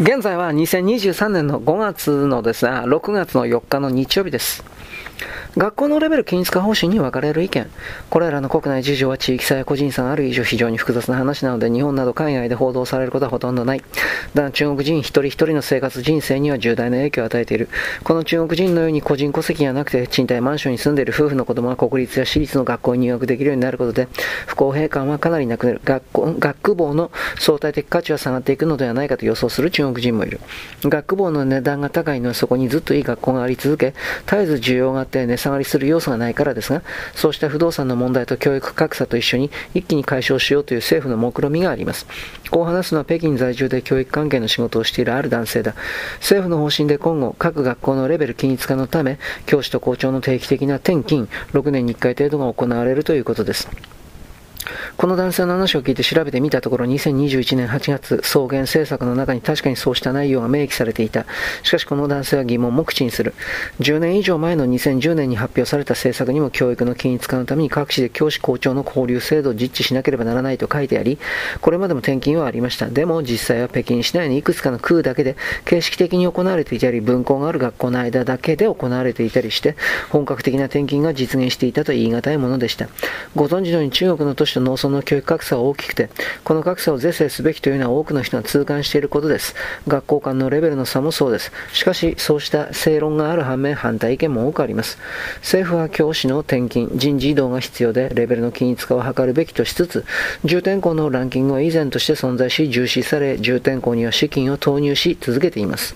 現在は2023年の5月のですが、6月の4日の日曜日です。学校のレベル均一化方針に分かれる意見。これらの国内事情は地域差や個人差がある以上非常に複雑な話なので日本など海外で報道されることはほとんどない。だが中国人一人一人の生活人生には重大な影響を与えている。この中国人のように個人戸籍がなくて賃貸マンションに住んでいる夫婦の子供が国立や私立の学校に入学できるようになることで不公平感はかなりなくなる。学校学部の相対的価値は下がっていくのではないかと予想する中国人もいる。学部の値段が高いのはそこにずっといい学校があり続け、絶えず需要があって値下がりする要素がないからですが、そうした不動産の問題と教育格差と一緒に一気に解消しようという政府の目論みがあります。こう話すのは北京在住で教育関係の仕事をしているある男性だ。政府の方針で今後、各学校のレベル均一化のため、教師と校長の定期的な転勤、6年に1回程度が行われるということです。この男性の話を聞いて調べてみたところ、2021年8月、草原政策の中に確かにそうした内容が明記されていた。しかしこの男性は疑問も口にする。10年以上前の2010年に発表された政策にも教育の均一化のために各地で教師校長の交流制度を実施しなければならないと書いてあり、これまでも転勤はありました。でも実際は北京市内にいくつかの空だけで形式的に行われていたり、分校がある学校の間だけで行われていたりして、本格的な転勤が実現していたと言い難いものでした。ご存知のように中国の都市と農村の教育格差は大きくて、この格差を是正すべきというのは多くの人が痛感していることです。学校間のレベルの差もそうです。しかし、そうした正論がある反面、反対意見も多くあります。政府は教師の転勤、人事異動が必要で、レベルの均一化を図るべきとしつつ、重点校のランキングは以前として存在し、重視され、重点校には資金を投入し続けています。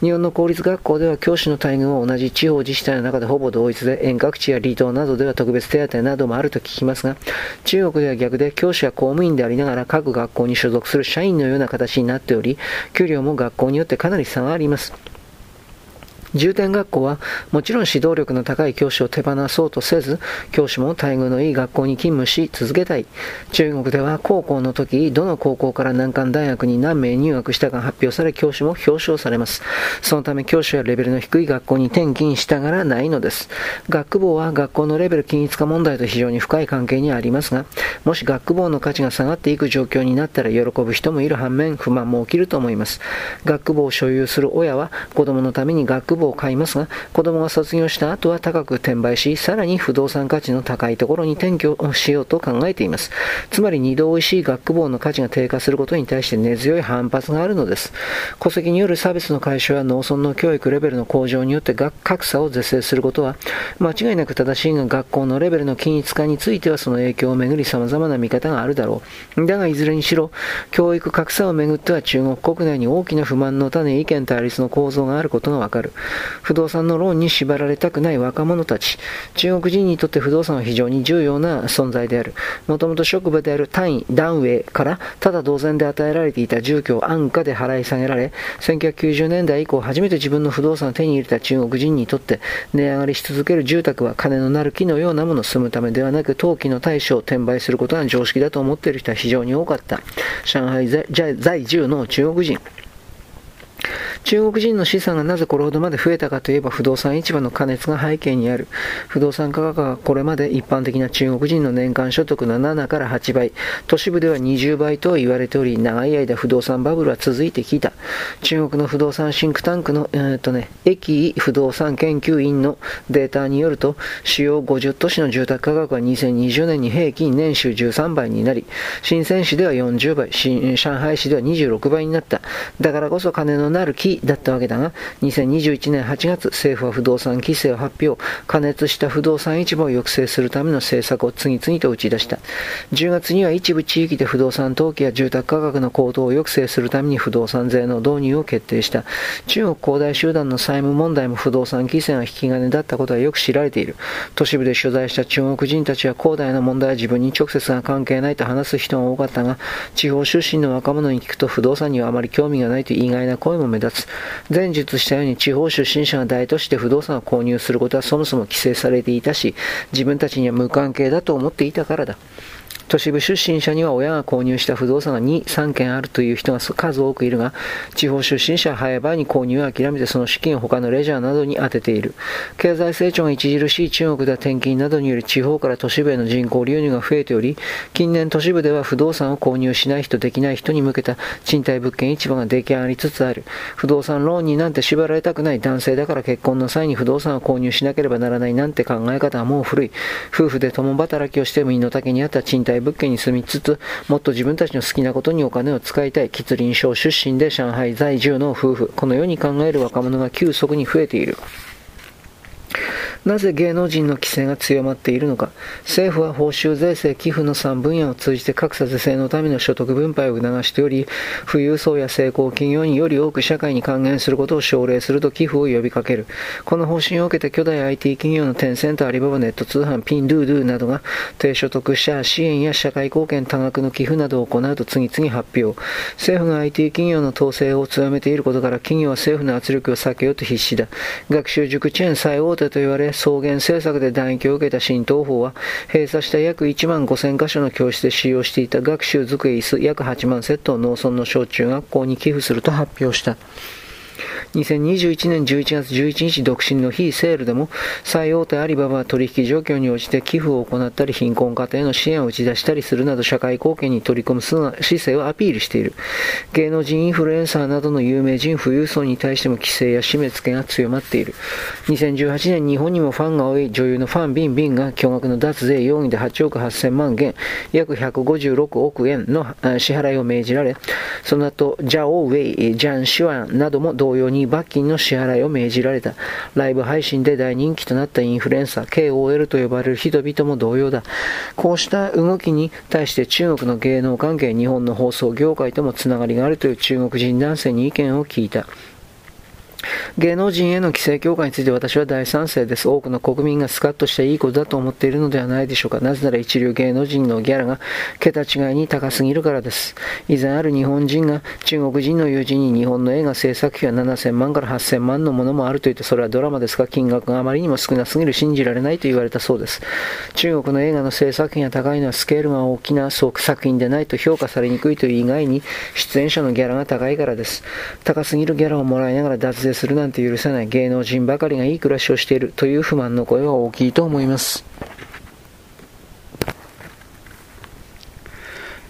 日本の公立学校では教師の待遇は同じ地方自治体の中でほぼ同一で、遠隔地や離島などでは特別手当などもあると聞きますが、中国では逆で教師や公務員でありながら各学校に所属する社員のような形になっており、給料も学校によってかなり差があります。重点学校はもちろん指導力の高い教師を手放そうとせず、教師も待遇のいい学校に勤務し続けたい。中国では高校の時、どの高校から難関大学に何名入学したか発表され、教師も表彰されます。そのため教師はレベルの低い学校に転勤したがらないのです。学部は学校のレベル均一化問題と非常に深い関係にありますが、もし学部の価値が下がっていく状況になったら喜ぶ人もいる反面、不満も起きると思います。学部を所有する親は子供のために学部を買いますが、子供が卒業した後は高く転売し、さらに不動産価値の高いところに転居をしようと考えています。つまり二度美味しい学部の価値が低下することに対して根強い反発があるのです。戸籍による差別の解消や農村の教育レベルの向上によって格差を是正することは間違いなく正しいが学校のレベルの均一化についてはその影響をめぐり様々な見方があるだろう。だがいずれにしろ、教育格差をめぐっては中国国内に大きな不満の種意見対立の構造があることがわかる。不動産のローンに縛られたくない若者たち。中国人にとって不動産は非常に重要な存在である。もともと職場である単位、ダウンウェイからただ同然で与えられていた住居を安価で払い下げられ、1990年代以降初めて自分の不動産を手に入れた中国人にとって値上がりし続ける住宅は金のなる木のようなものを住むためではなく陶器の対象を転売することが常識だと思っている人は非常に多かった。上海在住の中国人。中国人の資産がなぜこれほどまで増えたかといえば不動産市場の過熱が背景にある。不動産価格はこれまで一般的な中国人の年間所得の7から8倍、都市部では20倍と言われており、長い間不動産バブルは続いてきた。中国の不動産シンクタンクの、えー、っとね、駅不動産研究院のデータによると、主要50都市の住宅価格は2020年に平均年収13倍になり、深セン市では40倍、上海市では26倍になった。だからこそ金のなるだったわけだが、2021年8月、政府は不動産規制を発表、加熱した不動産市場を抑制するための政策を次々と打ち出した。10月には一部地域で不動産登記や住宅価格の高騰を抑制するために不動産税の導入を決定した。中国恒大集団の債務問題も不動産規制が引き金だったことはよく知られている。都市部で取材した中国人たちは恒大の問題は自分に直接が関係ないと話す人が多かったが、地方出身の若者に聞くと不動産にはあまり興味がないという意外な声も目立つ。前述したように地方出身者が大都市で不動産を購入することはそもそも規制されていたし、自分たちには無関係だと思っていたからだ。都市部出身者には親が購入した不動産が2、3件あるという人が数多くいるが、地方出身者は早場に購入を諦めてその資金を他のレジャーなどに充てている。経済成長が著しい中国では転勤などにより地方から都市部への人口流入が増えており、近年都市部では不動産を購入しない人、できない人に向けた賃貸物件市場が出来上がりつつある。不動産ローンになんて縛られたくない男性だから結婚の際に不動産を購入しなければならないなんて考え方はもう古い。夫婦で共働きをしても身の丈にあった賃貸物件に住みつつ、もっと自分たちの好きなことにお金を使いたい。吉林省出身で上海在住の夫婦。このように考える若者が急速に増えている。なぜ芸能人の規制が強まっているのか。政府は報酬税制寄付の3分野を通じて格差是正のための所得分配を促しており、富裕層や成功企業により多く社会に還元することを奨励すると寄付を呼びかける。この方針を受けて巨大 IT 企業のテンセント、アリババネット通販、ピンドゥドゥなどが低所得者支援や社会貢献多額の寄付などを行うと次々発表。政府が IT 企業の統制を強めていることから企業は政府の圧力を避けようと必死だ。学習塾チェーン最大手と言われ、草原政策で打撃を受けた新東方は、閉鎖した約1万5000カ所の教室で使用していた学習机椅子約8万セットを農村の小中学校に寄付すると発表した。2021年11月11日独身の非セールでも最大手アリババは取引状況に応じて寄付を行ったり貧困家庭の支援を打ち出したりするなど社会貢献に取り組む姿勢をアピールしている。芸能人インフルエンサーなどの有名人富裕層に対しても規制や締め付けが強まっている。2018年日本にもファンが多い女優のファン・ビンビンが巨額の脱税容疑で8億8000万元約156億円の支払いを命じられその後ジャオウェイ、ジャン・シュアンなども同様にに罰金の支払いを命じられた。ライブ配信で大人気となったインフルエンサー、KOL と呼ばれる人々も同様だ。こうした動きに対して中国の芸能関係、日本の放送業界ともつながりがあるという中国人男性に意見を聞いた。芸能人への規制強化について私は大賛成です。多くの国民がスカッとしたいいことだと思っているのではないでしょうか。なぜなら一流芸能人のギャラが桁違いに高すぎるからです。以前ある日本人が中国人の友人に日本の映画制作費は7000万から8000万のものもあると言ってそれはドラマですが金額があまりにも少なすぎる信じられないと言われたそうです。中国の映画の制作費が高いのはスケールが大きな作品でないと評価されにくいという以外に出演者のギャラが高いからです。高すぎるギャラをもらいながら脱税するなんて許さない芸能人ばかりがいい暮らしをしているという不満の声は大きいと思います。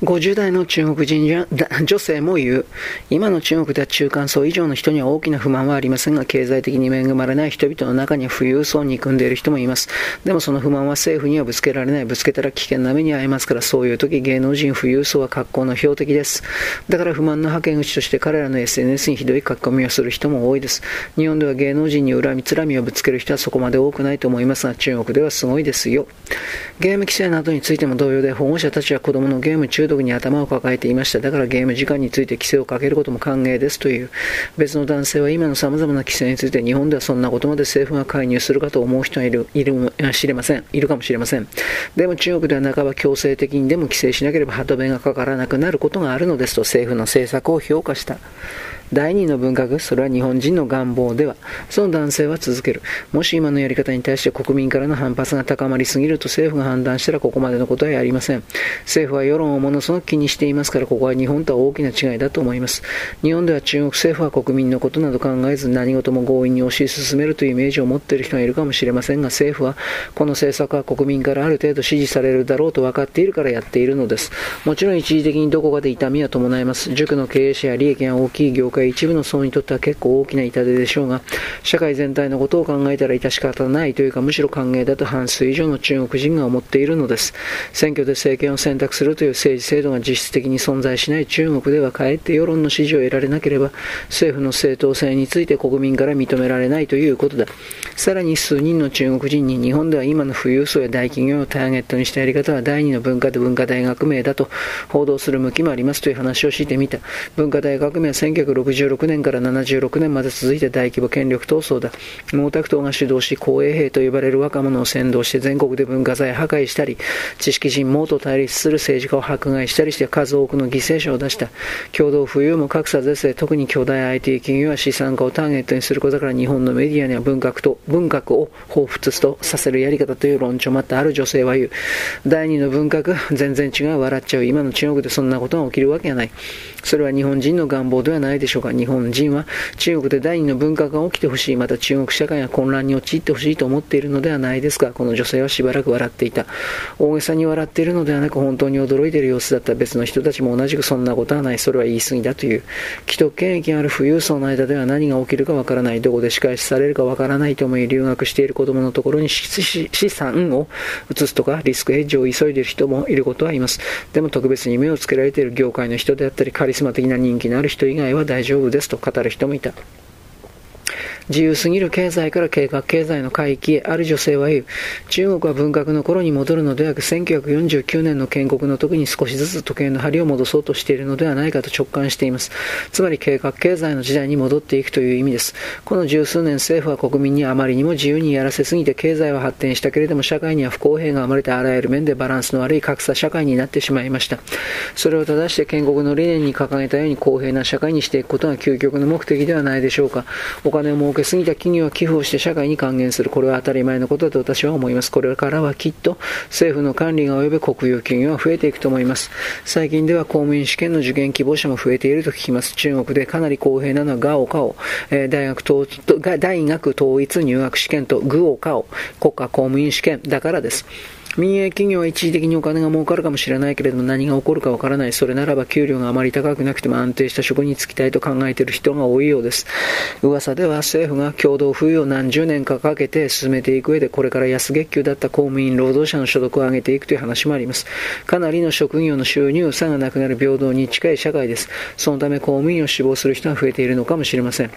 50代の中国人女性も言う。今の中国では中間層以上の人には大きな不満はありませんが、経済的に恵まれない人々の中には富裕層に組んでいる人もいます。でもその不満は政府にはぶつけられない。ぶつけたら危険な目に遭いますから、そういう時芸能人富裕層は格好の標的です。だから不満の派遣口として彼らの SNS にひどい書き込みをする人も多いです。日本では芸能人に恨みつらみをぶつける人はそこまで多くないと思いますが、中国ではすごいですよ。ゲーム規制などについても同様で、保護者たちは子供のゲーム中毒に頭を抱えていました。だからゲーム時間について規制をかけることも歓迎ですという。別の男性は今の様々な規制について日本ではそんなことまで政府が介入するかと思う人がいる、いる、知れません。いるかもしれません。でも中国では半ば強制的にでも規制しなければ歯止めがかからなくなることがあるのですと政府の政策を評価した。第二の文化学、それは日本人の願望では、その男性は続ける。もし今のやり方に対して国民からの反発が高まりすぎると政府が判断したらここまでのことはやりません。政府は世論をものすごく気にしていますから、ここは日本とは大きな違いだと思います。日本では中国政府は国民のことなど考えず何事も強引に推し進めるというイメージを持っている人がいるかもしれませんが、政府はこの政策は国民からある程度支持されるだろうと分かっているからやっているのです。もちろん一時的にどこかで痛みは伴います。塾の経営者や利益が大きい業界一部の層にとっては結構大きな痛手でしょうが、社会全体のことを考えたら致し方ないというか、むしろ歓迎だと半数以上の中国人が思っているのです。選挙で政権を選択するという政治制度が実質的に存在しない中国では、かえって世論の支持を得られなければ、政府の正当性について国民から認められないということだ。さらに数人の中国人に日本では今の富裕層や大企業をターゲットにしたやり方は第二の文化で文化大学名だと報道する向きもありますという話をしてみた。文化大学名は1960 66年から76年まで続いた大規模権力闘争だ。毛沢東が主導し、公営兵と呼ばれる若者を先導して全国で文化財破壊したり、知識人毛と対立する政治家を迫害したりして数多くの犠牲者を出した。共同富裕も格差是正、特に巨大 IT 企業は資産家をターゲットにすることから日本のメディアには文学と文学を彷彿とさせるやり方という論調もあったある女性は言う。第二の文学、全然違う、笑っちゃう。今の中国でそんなことが起きるわけがない。それは日本人の願望ではないでしょうか。日本人は中国で第二の文化が起きてほしい。また中国社会が混乱に陥ってほしいと思っているのではないですか。この女性はしばらく笑っていた。大げさに笑っているのではなく本当に驚いている様子だった別の人たちも同じくそんなことはない。それは言い過ぎだという。既得権益がある富裕層の間では何が起きるかわからない。どこで仕返しされるかわからないと思い留学している子供のところに資産を移すとかリスクヘッジを急いでいる人もいることはいます。でも特別に目をつけられている業界の人であったりカリスマ的な人気のある人以外は大丈夫ですと語る人もいた。自由すぎる経済から計画経済の回帰へ、ある女性は言う。中国は文革の頃に戻るのではなく、1949年の建国の時に少しずつ時計の針を戻そうとしているのではないかと直感しています。つまり計画経済の時代に戻っていくという意味です。この十数年政府は国民にあまりにも自由にやらせすぎて経済は発展したけれども社会には不公平が生まれてあらゆる面でバランスの悪い格差社会になってしまいました。それを正して建国の理念に掲げたように公平な社会にしていくことが究極の目的ではないでしょうか。お金を儲けすぎた企業は寄付をして社会に還元する。これは当たり前のことだと私は思います。これからはきっと政府の管理が及ぶ国有企業は増えていくと思います。最近では公務員試験の受験希望者も増えていると聞きます。中国でかなり公平なのはガオカオ、えー、大学統大学統一入学試験とグオカオ、国家公務員試験だからです。民営企業は一時的にお金が儲かるかもしれないけれども何が起こるかわからない。それならば給料があまり高くなくても安定した職に就きたいと考えている人が多いようです。噂では政府が共同富裕を何十年かかけて進めていく上でこれから安月給だった公務員労働者の所得を上げていくという話もあります。かなりの職業の収入差がなくなる平等に近い社会です。そのため公務員を志望する人が増えているのかもしれません。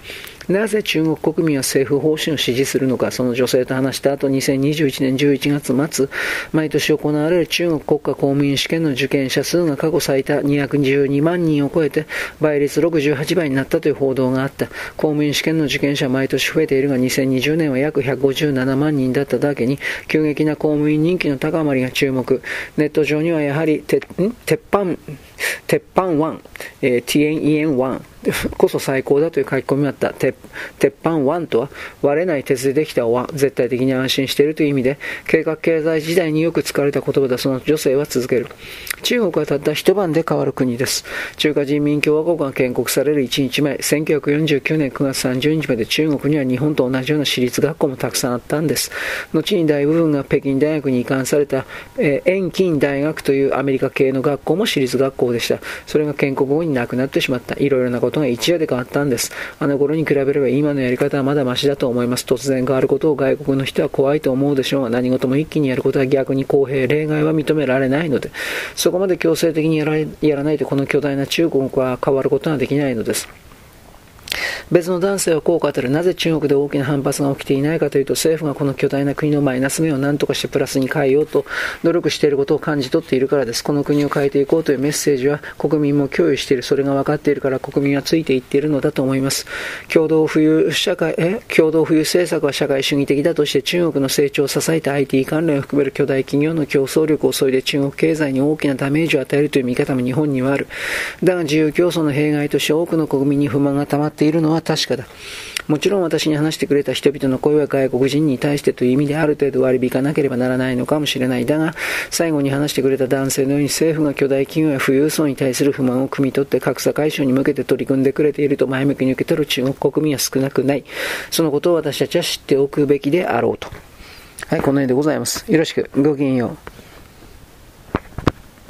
なぜ中国国民は政府方針を支持するのか、その女性と話した後、2021年11月末、毎年行われる中国国家公務員試験の受験者数が過去最多212万人を超えて、倍率68倍になったという報道があった。公務員試験の受験者毎年増えているが、2020年は約157万人だっただけに、急激な公務員人気の高まりが注目。ネット上にはやはり、鉄板、鉄板1、えー、こそ最高だという書き込みがあった。鉄板1とは割れない鉄でできたお椀、絶対的に安心しているという意味で、計画経済時代によく使われた言葉だ。その女性は続ける。中国はたった一晩で変わる国です。中華人民共和国が建国される1日前、1949年9月30日まで中国には日本と同じような私立学校もたくさんあったんです。後に大部分が北京大学に移管された、えー、遠近大学というアメリカ系の学校も私立学校でした。それが建国後になくなってしまった。いろいろなことが一夜で変わったんです。あの頃に比べれば今のやり方はまだマシだと思います。突然変わることを外国の人は怖いと思うでしょうが、何事も一気にやることは逆に公平、例外は認められないので、そこまで強制的にやらやらないとこの巨大な中国は変わることができないのです。別の男性はこう語る。なぜ中国で大きな反発が起きていないかというと、政府がこの巨大な国のマイナス面を何とかしてプラスに変えようと努力していることを感じ取っているからです。この国を変えていこうというメッセージは国民も共有している。それが分かっているから国民はついていっているのだと思います。共同富裕社会、え？共同富裕政策は社会主義的だとして中国の成長を支えた IT 関連を含める巨大企業の競争力を削いで中国経済に大きなダメージを与えるという見方も日本にはある。だが自由競争の弊害として多くの国民に不満が溜まっているのは確かだ。もちろん私に話してくれた人々の声は外国人に対してという意味である程度割り引かなければならないのかもしれない。だが、最後に話してくれた男性のように政府が巨大企業や富裕層に対する不満を汲み取って格差解消に向けて取り組んでくれていると前向きに受け取る中国国民は少なくない。そのことを私たちは知っておくべきであろうと。はい、この辺でございます。よろしく。ごきげんよう。